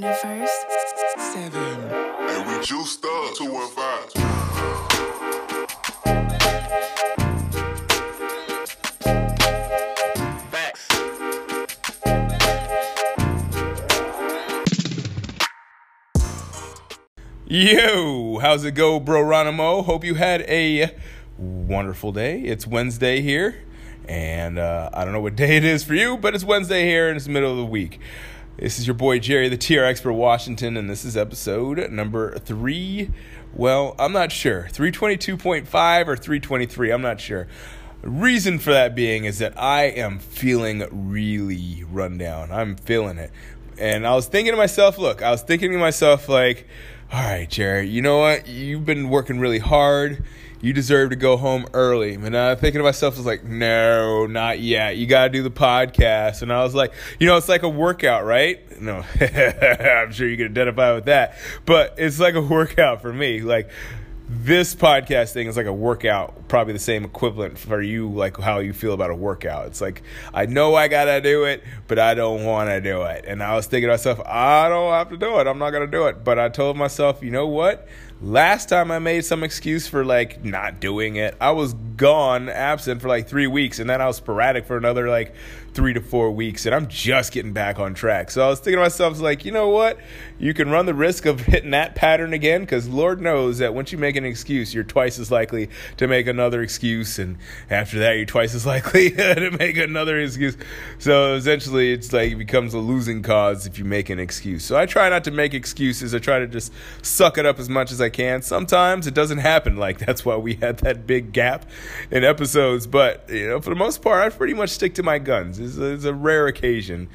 seven. And we juiced up 215. Facts. Yo, how's it go, bro Ronimo? Hope you had a wonderful day. It's Wednesday here, and uh, I don't know what day it is for you, but it's Wednesday here, and it's the middle of the week. This is your boy Jerry, the TR Expert Washington, and this is episode number three. Well, I'm not sure. 322.5 or 323, I'm not sure. Reason for that being is that I am feeling really run down. I'm feeling it. And I was thinking to myself, look, I was thinking to myself, like, all right, Jerry, you know what? You've been working really hard. You deserve to go home early. And I'm thinking to myself, I was like, no, not yet. You got to do the podcast. And I was like, you know, it's like a workout, right? No, I'm sure you can identify with that. But it's like a workout for me. Like, this podcast thing is like a workout, probably the same equivalent for you, like how you feel about a workout. It's like, I know I gotta do it, but I don't wanna do it. And I was thinking to myself, I don't have to do it. I'm not gonna do it. But I told myself, you know what? Last time I made some excuse for like not doing it, I was gone, absent for like three weeks, and then I was sporadic for another like three to four weeks, and I'm just getting back on track. So I was thinking to myself, like, you know what? You can run the risk of hitting that pattern again, because Lord knows that once you make an excuse, you're twice as likely to make another excuse, and after that, you're twice as likely to make another excuse. So essentially, it's like it becomes a losing cause if you make an excuse. So I try not to make excuses. I try to just suck it up as much as I can. Sometimes it doesn't happen. Like that's why we had that big gap in episodes. But you know, for the most part, I pretty much stick to my guns. It's a, it's a rare occasion.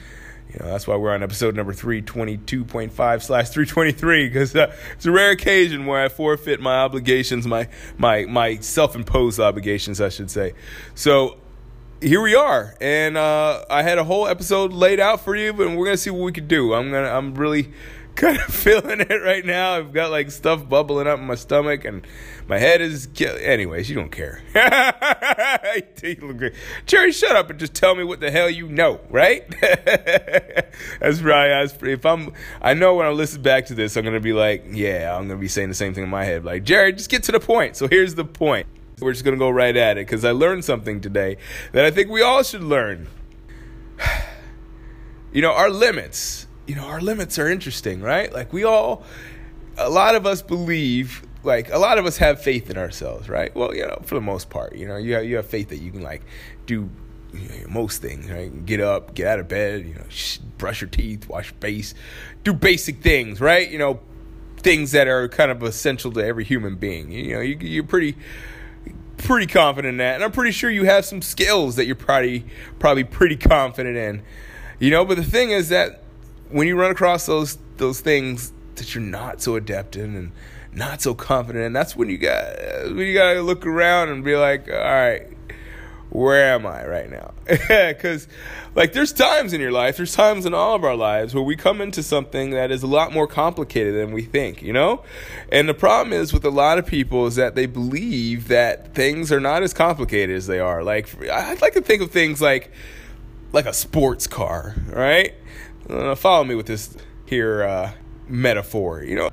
You know, that's why we're on episode number 322.5 slash 323, because uh, it's a rare occasion where I forfeit my obligations, my, my, my self imposed obligations, I should say. So here we are, and uh, I had a whole episode laid out for you, and we're gonna see what we could do. I'm gonna, I'm really kind of feeling it right now. I've got like stuff bubbling up in my stomach, and my head is. Kill- Anyways, you don't care. Cherry, shut up and just tell me what the hell you know, right? That's right. That's, if I'm, I know when I listen back to this, I'm gonna be like, yeah, I'm gonna be saying the same thing in my head. Like, Jerry, just get to the point. So here's the point. We're just gonna go right at it because I learned something today that I think we all should learn. you know, our limits. You know, our limits are interesting, right? Like we all, a lot of us believe, like a lot of us have faith in ourselves, right? Well, you know, for the most part, you know, you have you have faith that you can like do you know, most things, right? Get up, get out of bed, you know, sh- brush your teeth, wash your face, do basic things, right? You know, things that are kind of essential to every human being. You know, you, you're pretty pretty confident in that, and I'm pretty sure you have some skills that you're probably probably pretty confident in. You know, but the thing is that when you run across those those things that you're not so adept in and not so confident in, that's when you got when you got to look around and be like, all right, where am I right now? Because, like, there's times in your life, there's times in all of our lives where we come into something that is a lot more complicated than we think, you know? And the problem is with a lot of people is that they believe that things are not as complicated as they are. Like, I'd like to think of things like, like a sports car, right? Uh, follow me with this here uh, metaphor, you know?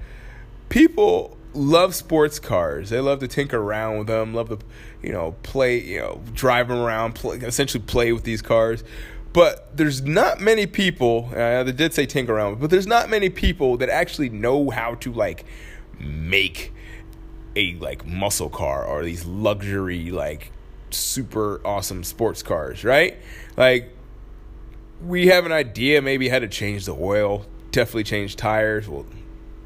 People love sports cars. They love to tinker around with them. Love to, you know, play, you know, drive them around, play, essentially play with these cars. But there's not many people. Uh, they did say tinker around, but there's not many people that actually know how to like make a like muscle car or these luxury like super awesome sports cars, right? Like we have an idea maybe how to change the oil, definitely change tires. Well,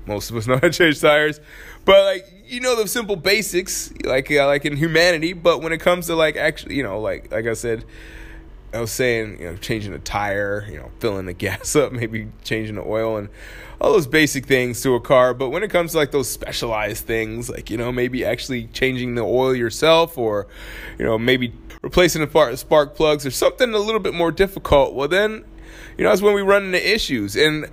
most of us know how to change tires, but like you know the simple basics, like uh, like in humanity. But when it comes to like actually, you know, like like I said, I was saying, you know, changing a tire, you know, filling the gas up, maybe changing the oil and all those basic things to a car. But when it comes to like those specialized things, like, you know, maybe actually changing the oil yourself or, you know, maybe replacing the spark plugs or something a little bit more difficult, well, then, you know, that's when we run into issues. And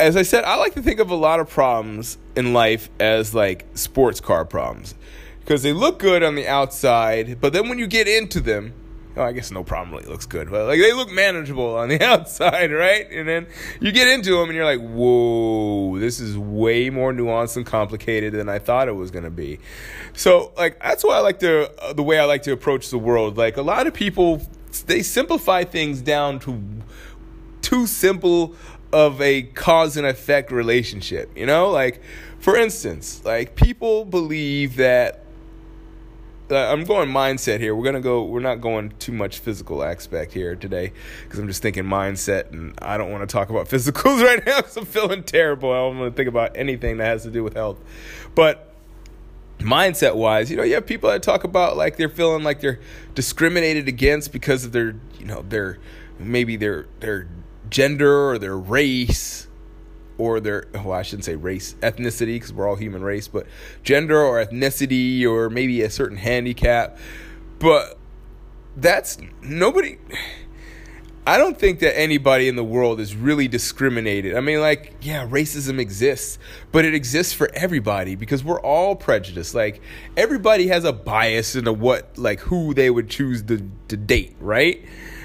as I said, I like to think of a lot of problems in life as like sports car problems because they look good on the outside, but then when you get into them, oh, I guess no problem really looks good, but like they look manageable on the outside, right? And then you get into them and you're like, whoa, this is way more nuanced and complicated than I thought it was gonna be. So like that's why I like to uh, the way I like to approach the world. Like a lot of people, they simplify things down to too simple of a cause and effect relationship. You know, like for instance, like people believe that Uh, I'm going mindset here. We're gonna go. We're not going too much physical aspect here today because I'm just thinking mindset, and I don't want to talk about physicals right now because I'm feeling terrible. I don't want to think about anything that has to do with health. But mindset wise, you know, you have people that talk about like they're feeling like they're discriminated against because of their, you know, their maybe their their gender or their race or their well i shouldn't say race ethnicity because we're all human race but gender or ethnicity or maybe a certain handicap but that's nobody I don't think that anybody in the world is really discriminated. I mean, like, yeah, racism exists, but it exists for everybody because we're all prejudiced. Like, everybody has a bias into what, like, who they would choose to, to date, right?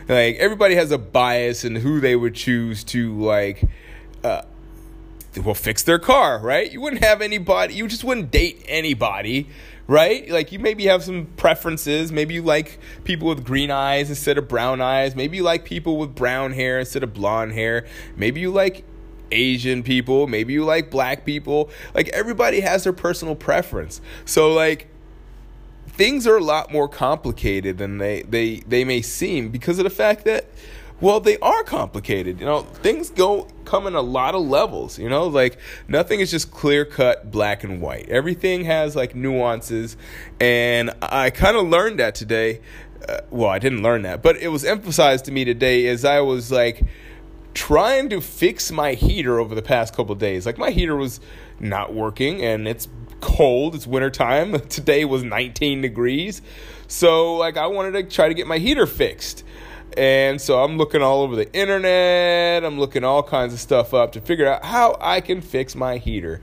Like, everybody has a bias in who they would choose to, like, uh, will fix their car, right? You wouldn't have anybody, you just wouldn't date anybody, right? Like you maybe have some preferences. Maybe you like people with green eyes instead of brown eyes. Maybe you like people with brown hair instead of blonde hair. Maybe you like Asian people, maybe you like black people. Like everybody has their personal preference. So like things are a lot more complicated than they they they may seem because of the fact that well, they are complicated. You know, things go come in a lot of levels. You know, like nothing is just clear cut black and white. Everything has like nuances, and I kind of learned that today. Uh, well, I didn't learn that, but it was emphasized to me today as I was like trying to fix my heater over the past couple days. Like my heater was not working, and it's cold. It's wintertime. Today was 19 degrees. So like I wanted to try to get my heater fixed. And so I'm looking all over the internet. I'm looking all kinds of stuff up to figure out how I can fix my heater.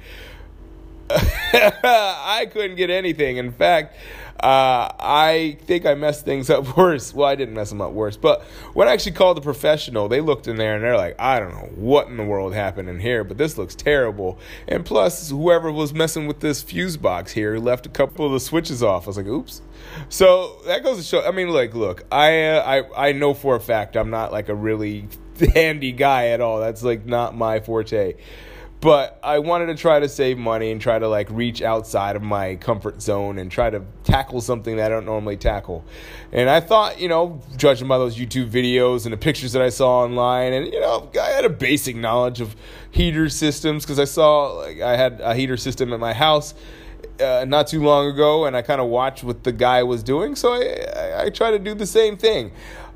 I couldn't get anything. In fact, uh, I think I messed things up worse. Well, I didn't mess them up worse, but when I actually called the professional, they looked in there and they're like, I don't know what in the world happened in here, but this looks terrible. And plus, whoever was messing with this fuse box here left a couple of the switches off. I was like, oops. So that goes to show. I mean, like, look, I uh, I I know for a fact I'm not like a really handy guy at all. That's like not my forte but I wanted to try to save money and try to like reach outside of my comfort zone and try to tackle something that I don't normally tackle. And I thought, you know, judging by those YouTube videos and the pictures that I saw online, and you know, I had a basic knowledge of heater systems because I saw like I had a heater system at my house. Uh, not too long ago, and I kind of watched what the guy was doing, so I, I, I try to do the same thing.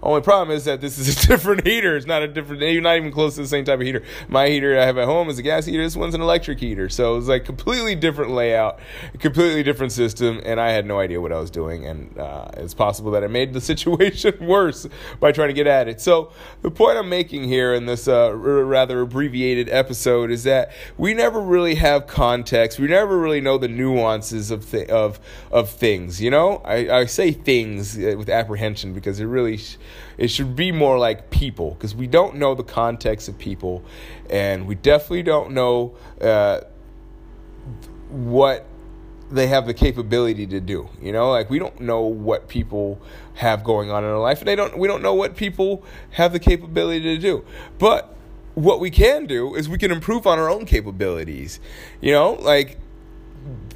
Only problem is that this is a different heater. It's not a different. You're not even close to the same type of heater. My heater I have at home is a gas heater. This one's an electric heater. So it's like completely different layout, completely different system, and I had no idea what I was doing. And uh, it's possible that I made the situation worse by trying to get at it. So the point I'm making here in this uh, rather abbreviated episode is that we never really have context. We never really know the nuances of of of things. You know, I, I say things uh, with apprehension because it really. Sh- it should be more like people because we don't know the context of people, and we definitely don't know uh, what they have the capability to do. You know, like we don't know what people have going on in their life, and they don't. We don't know what people have the capability to do, but what we can do is we can improve on our own capabilities. You know, like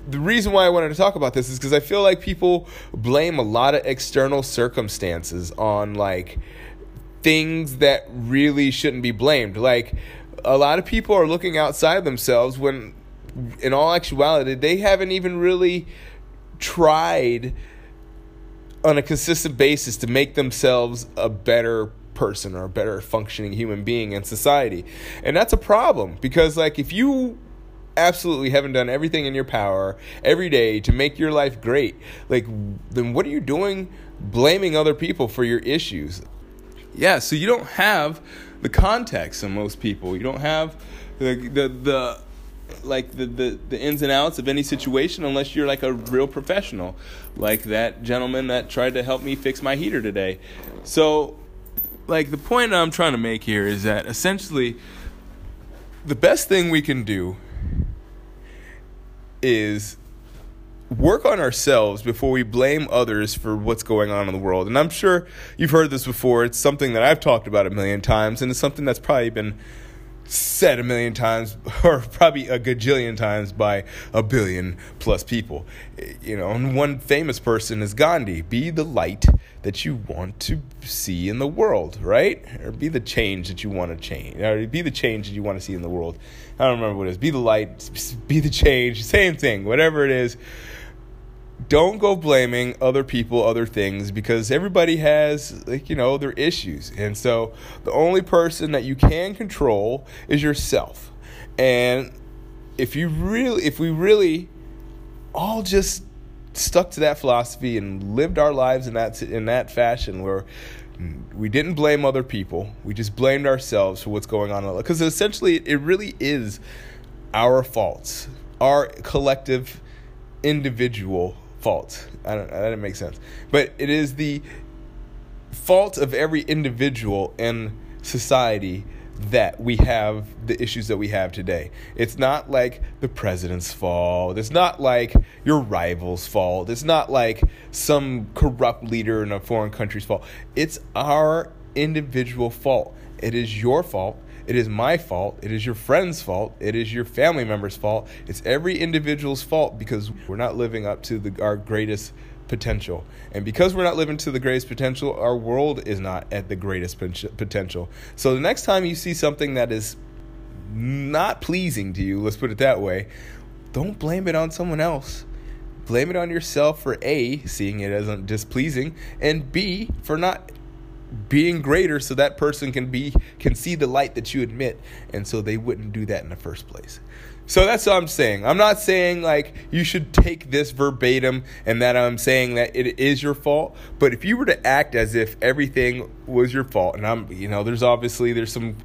the reason why I wanted to talk about this is because I feel like people blame a lot of external circumstances on like things that really shouldn't be blamed. Like a lot of people are looking outside themselves when in all actuality they haven't even really tried on a consistent basis to make themselves a better person or a better functioning human being in society. And that's a problem because like if you absolutely haven't done everything in your power every day to make your life great, like then what are you doing blaming other people for your issues? Yeah, so you don't have the context of most people. You don't have the the, the like the, the, the ins and outs of any situation unless you're like a real professional, like that gentleman that tried to help me fix my heater today. So, like, the point I'm trying to make here is that essentially the best thing we can do is work on ourselves before we blame others for what's going on in the world. And I'm sure you've heard this before. It's something that I've talked about a million times, and it's something that's probably been said a million times or probably a gajillion times by a billion plus people. You know, and one famous person is Gandhi. Be the light that you want to see in the world, right? Or be the change that you want to change. Or be the change that you want to see in the world. I don't remember what it is. Be the light, be the change, same thing, whatever it is don't go blaming other people, other things, because everybody has, like, you know, their issues. And so the only person that you can control is yourself. And if you really, if we really all just stuck to that philosophy and lived our lives in that, in that fashion where we didn't blame other people, we just blamed ourselves for what's going on. Because essentially, it really is our faults, our collective individual fault. I don't, that didn't make sense. But it is the fault of every individual in society that we have the issues that we have today. It's not like the president's fault. It's not like your rival's fault. It's not like some corrupt leader in a foreign country's fault. It's our individual fault. It is your fault it is my fault. It is your friend's fault. It is your family member's fault. It's every individual's fault because we're not living up to the, our greatest potential. And because we're not living to the greatest potential, our world is not at the greatest potential. So the next time you see something that is not pleasing to you, let's put it that way, don't blame it on someone else. Blame it on yourself for A, seeing it as displeasing, and B, for not being greater so that person can be can see the light that you admit. And so they wouldn't do that in the first place. So that's what i'm saying. I'm not saying like you should take this verbatim and that i'm saying that it is your fault. But if you were to act as if everything was your fault and i'm you know there's obviously there's some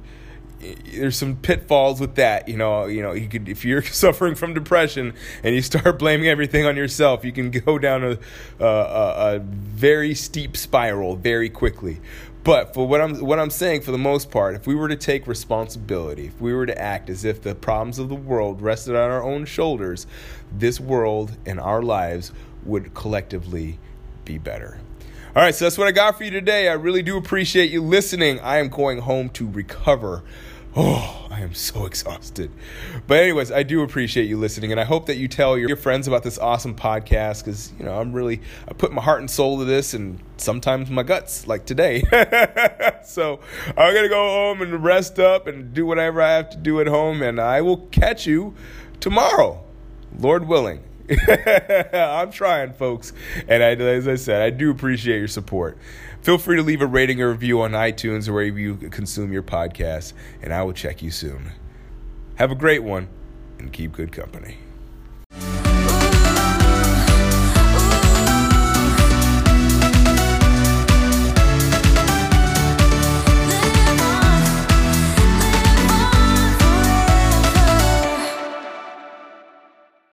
there's some pitfalls with that. You know, you know, you could if you're suffering from depression and you start blaming everything on yourself, you can go down a, a, a very steep spiral very quickly. But for what I'm what I'm saying, for the most part, if we were to take responsibility, if we were to act as if the problems of the world rested on our own shoulders, this world and our lives would collectively be better. All right, so that's what I got for you today. I really do appreciate you listening. I am going home to recover Oh, I am so exhausted. But, anyways, I do appreciate you listening, and I hope that you tell your, friends about this awesome podcast because, you know, I'm really, I put my heart and soul to this and sometimes my guts, like today. so, I'm going to go home and rest up and do whatever I have to do at home, and I will catch you tomorrow, Lord willing. I'm trying, folks. And I, as I said, I do appreciate your support. Feel free to leave a rating or review on iTunes or wherever you consume your podcast, and I will check you soon. Have a great one and keep good company.